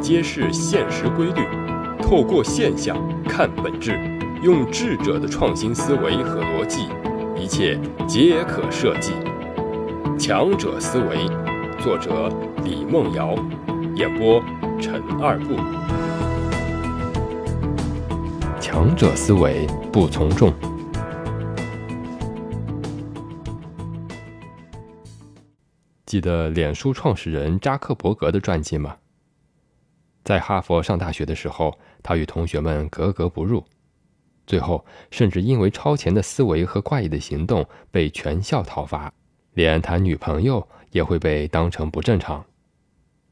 揭示现实规律，透过现象看本质，用智者的创新思维和逻辑，一切皆可设计。强者思维，作者李梦瑶，演播陈二步。强者思维不从众。记得脸书创始人扎克伯格的传记吗？在哈佛上大学的时候，他与同学们格格不入，最后甚至因为超前的思维和怪异的行动被全校讨伐，连谈女朋友也会被当成不正常。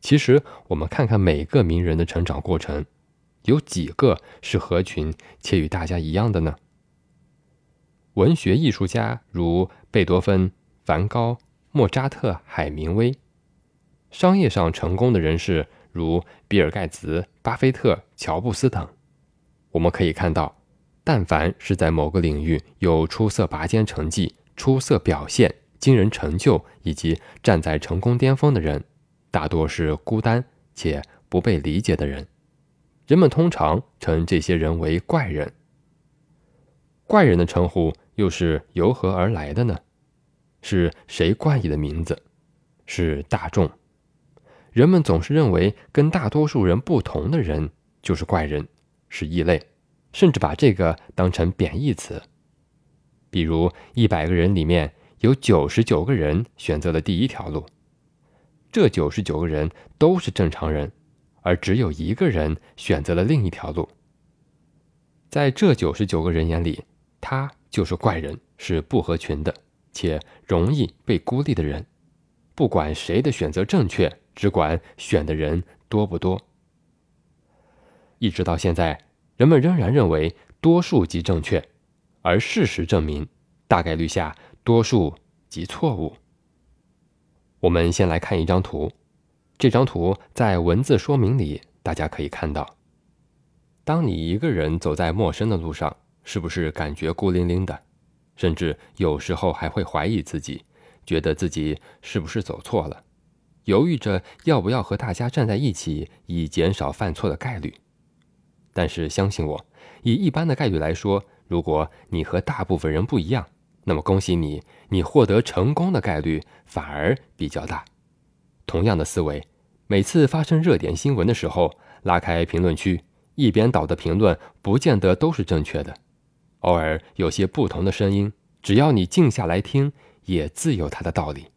其实，我们看看每个名人的成长过程，有几个是合群且与大家一样的呢？文学艺术家如贝多芬、梵高、莫扎特、海明威；商业上成功的人士。如比尔·盖茨、巴菲特、乔布斯等，我们可以看到，但凡是在某个领域有出色拔尖成绩、出色表现、惊人成就以及站在成功巅峰的人，大多是孤单且不被理解的人。人们通常称这些人为怪人。怪人的称呼又是由何而来的呢？是谁冠以的名字？是大众。人们总是认为跟大多数人不同的人就是怪人，是异类，甚至把这个当成贬义词。比如，一百个人里面有九十九个人选择了第一条路，这九十九个人都是正常人，而只有一个人选择了另一条路。在这九十九个人眼里，他就是怪人，是不合群的，且容易被孤立的人。不管谁的选择正确。只管选的人多不多，一直到现在，人们仍然认为多数即正确，而事实证明，大概率下多数即错误。我们先来看一张图，这张图在文字说明里，大家可以看到，当你一个人走在陌生的路上，是不是感觉孤零零的，甚至有时候还会怀疑自己，觉得自己是不是走错了？犹豫着要不要和大家站在一起，以减少犯错的概率。但是相信我，以一般的概率来说，如果你和大部分人不一样，那么恭喜你，你获得成功的概率反而比较大。同样的思维，每次发生热点新闻的时候，拉开评论区，一边倒的评论不见得都是正确的，偶尔有些不同的声音，只要你静下来听，也自有它的道理。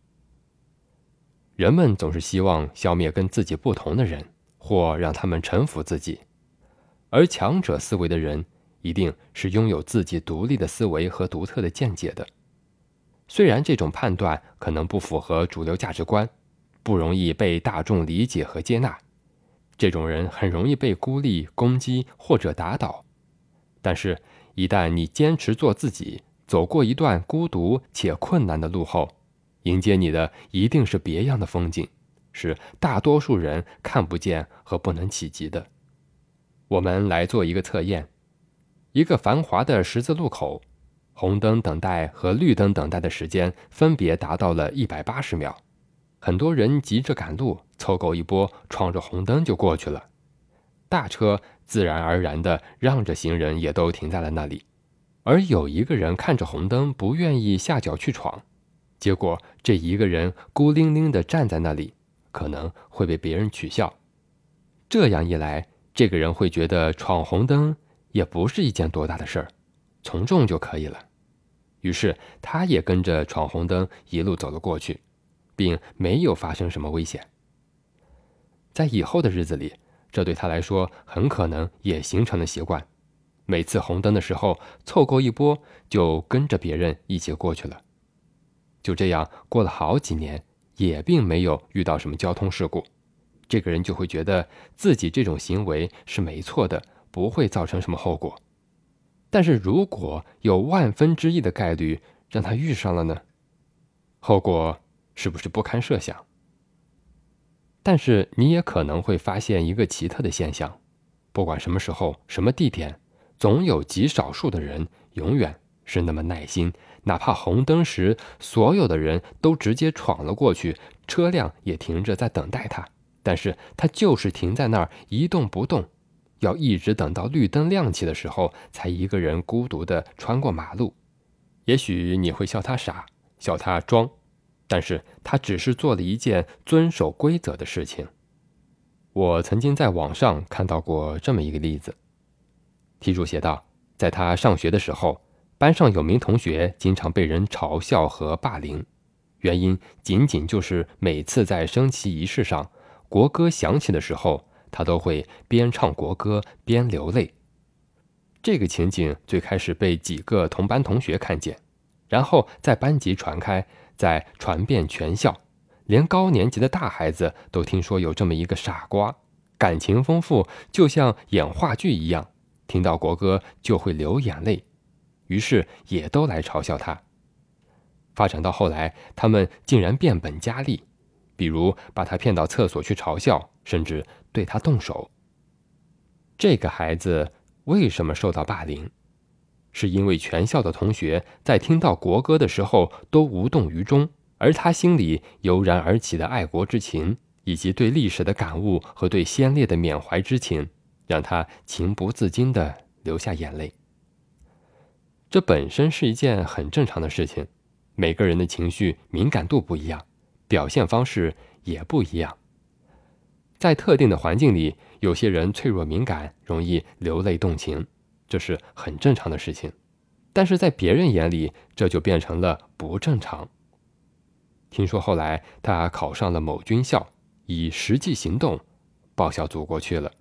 人们总是希望消灭跟自己不同的人，或让他们臣服自己，而强者思维的人一定是拥有自己独立的思维和独特的见解的。虽然这种判断可能不符合主流价值观，不容易被大众理解和接纳，这种人很容易被孤立、攻击或者打倒。但是，一旦你坚持做自己，走过一段孤独且困难的路后，迎接你的一定是别样的风景，是大多数人看不见和不能企及的。我们来做一个测验：一个繁华的十字路口，红灯等待和绿灯等待的时间分别达到了一百八十秒。很多人急着赶路，凑够一波，闯着红灯就过去了。大车自然而然地让着行人，也都停在了那里。而有一个人看着红灯，不愿意下脚去闯。结果，这一个人孤零零地站在那里，可能会被别人取笑。这样一来，这个人会觉得闯红灯也不是一件多大的事儿，从众就可以了。于是，他也跟着闯红灯一路走了过去，并没有发生什么危险。在以后的日子里，这对他来说很可能也形成了习惯。每次红灯的时候，凑够一波，就跟着别人一起过去了。就这样过了好几年，也并没有遇到什么交通事故，这个人就会觉得自己这种行为是没错的，不会造成什么后果。但是如果有万分之一的概率让他遇上了呢？后果是不是不堪设想？但是你也可能会发现一个奇特的现象：不管什么时候、什么地点，总有极少数的人永远是那么耐心。哪怕红灯时所有的人都直接闯了过去，车辆也停着在等待他，但是他就是停在那儿一动不动，要一直等到绿灯亮起的时候，才一个人孤独地穿过马路。也许你会笑他傻，笑他装，但是他只是做了一件遵守规则的事情。我曾经在网上看到过这么一个例子，题主写道，在他上学的时候。班上有名同学经常被人嘲笑和霸凌，原因仅仅就是每次在升旗仪式上，国歌响起的时候，他都会边唱国歌边流泪。这个情景最开始被几个同班同学看见，然后在班级传开，在传遍全校，连高年级的大孩子都听说有这么一个傻瓜，感情丰富，就像演话剧一样，听到国歌就会流眼泪。于是也都来嘲笑他。发展到后来，他们竟然变本加厉，比如把他骗到厕所去嘲笑，甚至对他动手。这个孩子为什么受到霸凌？是因为全校的同学在听到国歌的时候都无动于衷，而他心里油然而起的爱国之情，以及对历史的感悟和对先烈的缅怀之情，让他情不自禁地流下眼泪。这本身是一件很正常的事情，每个人的情绪敏感度不一样，表现方式也不一样。在特定的环境里，有些人脆弱敏感，容易流泪动情，这是很正常的事情。但是在别人眼里，这就变成了不正常。听说后来他考上了某军校，以实际行动报效祖国去了。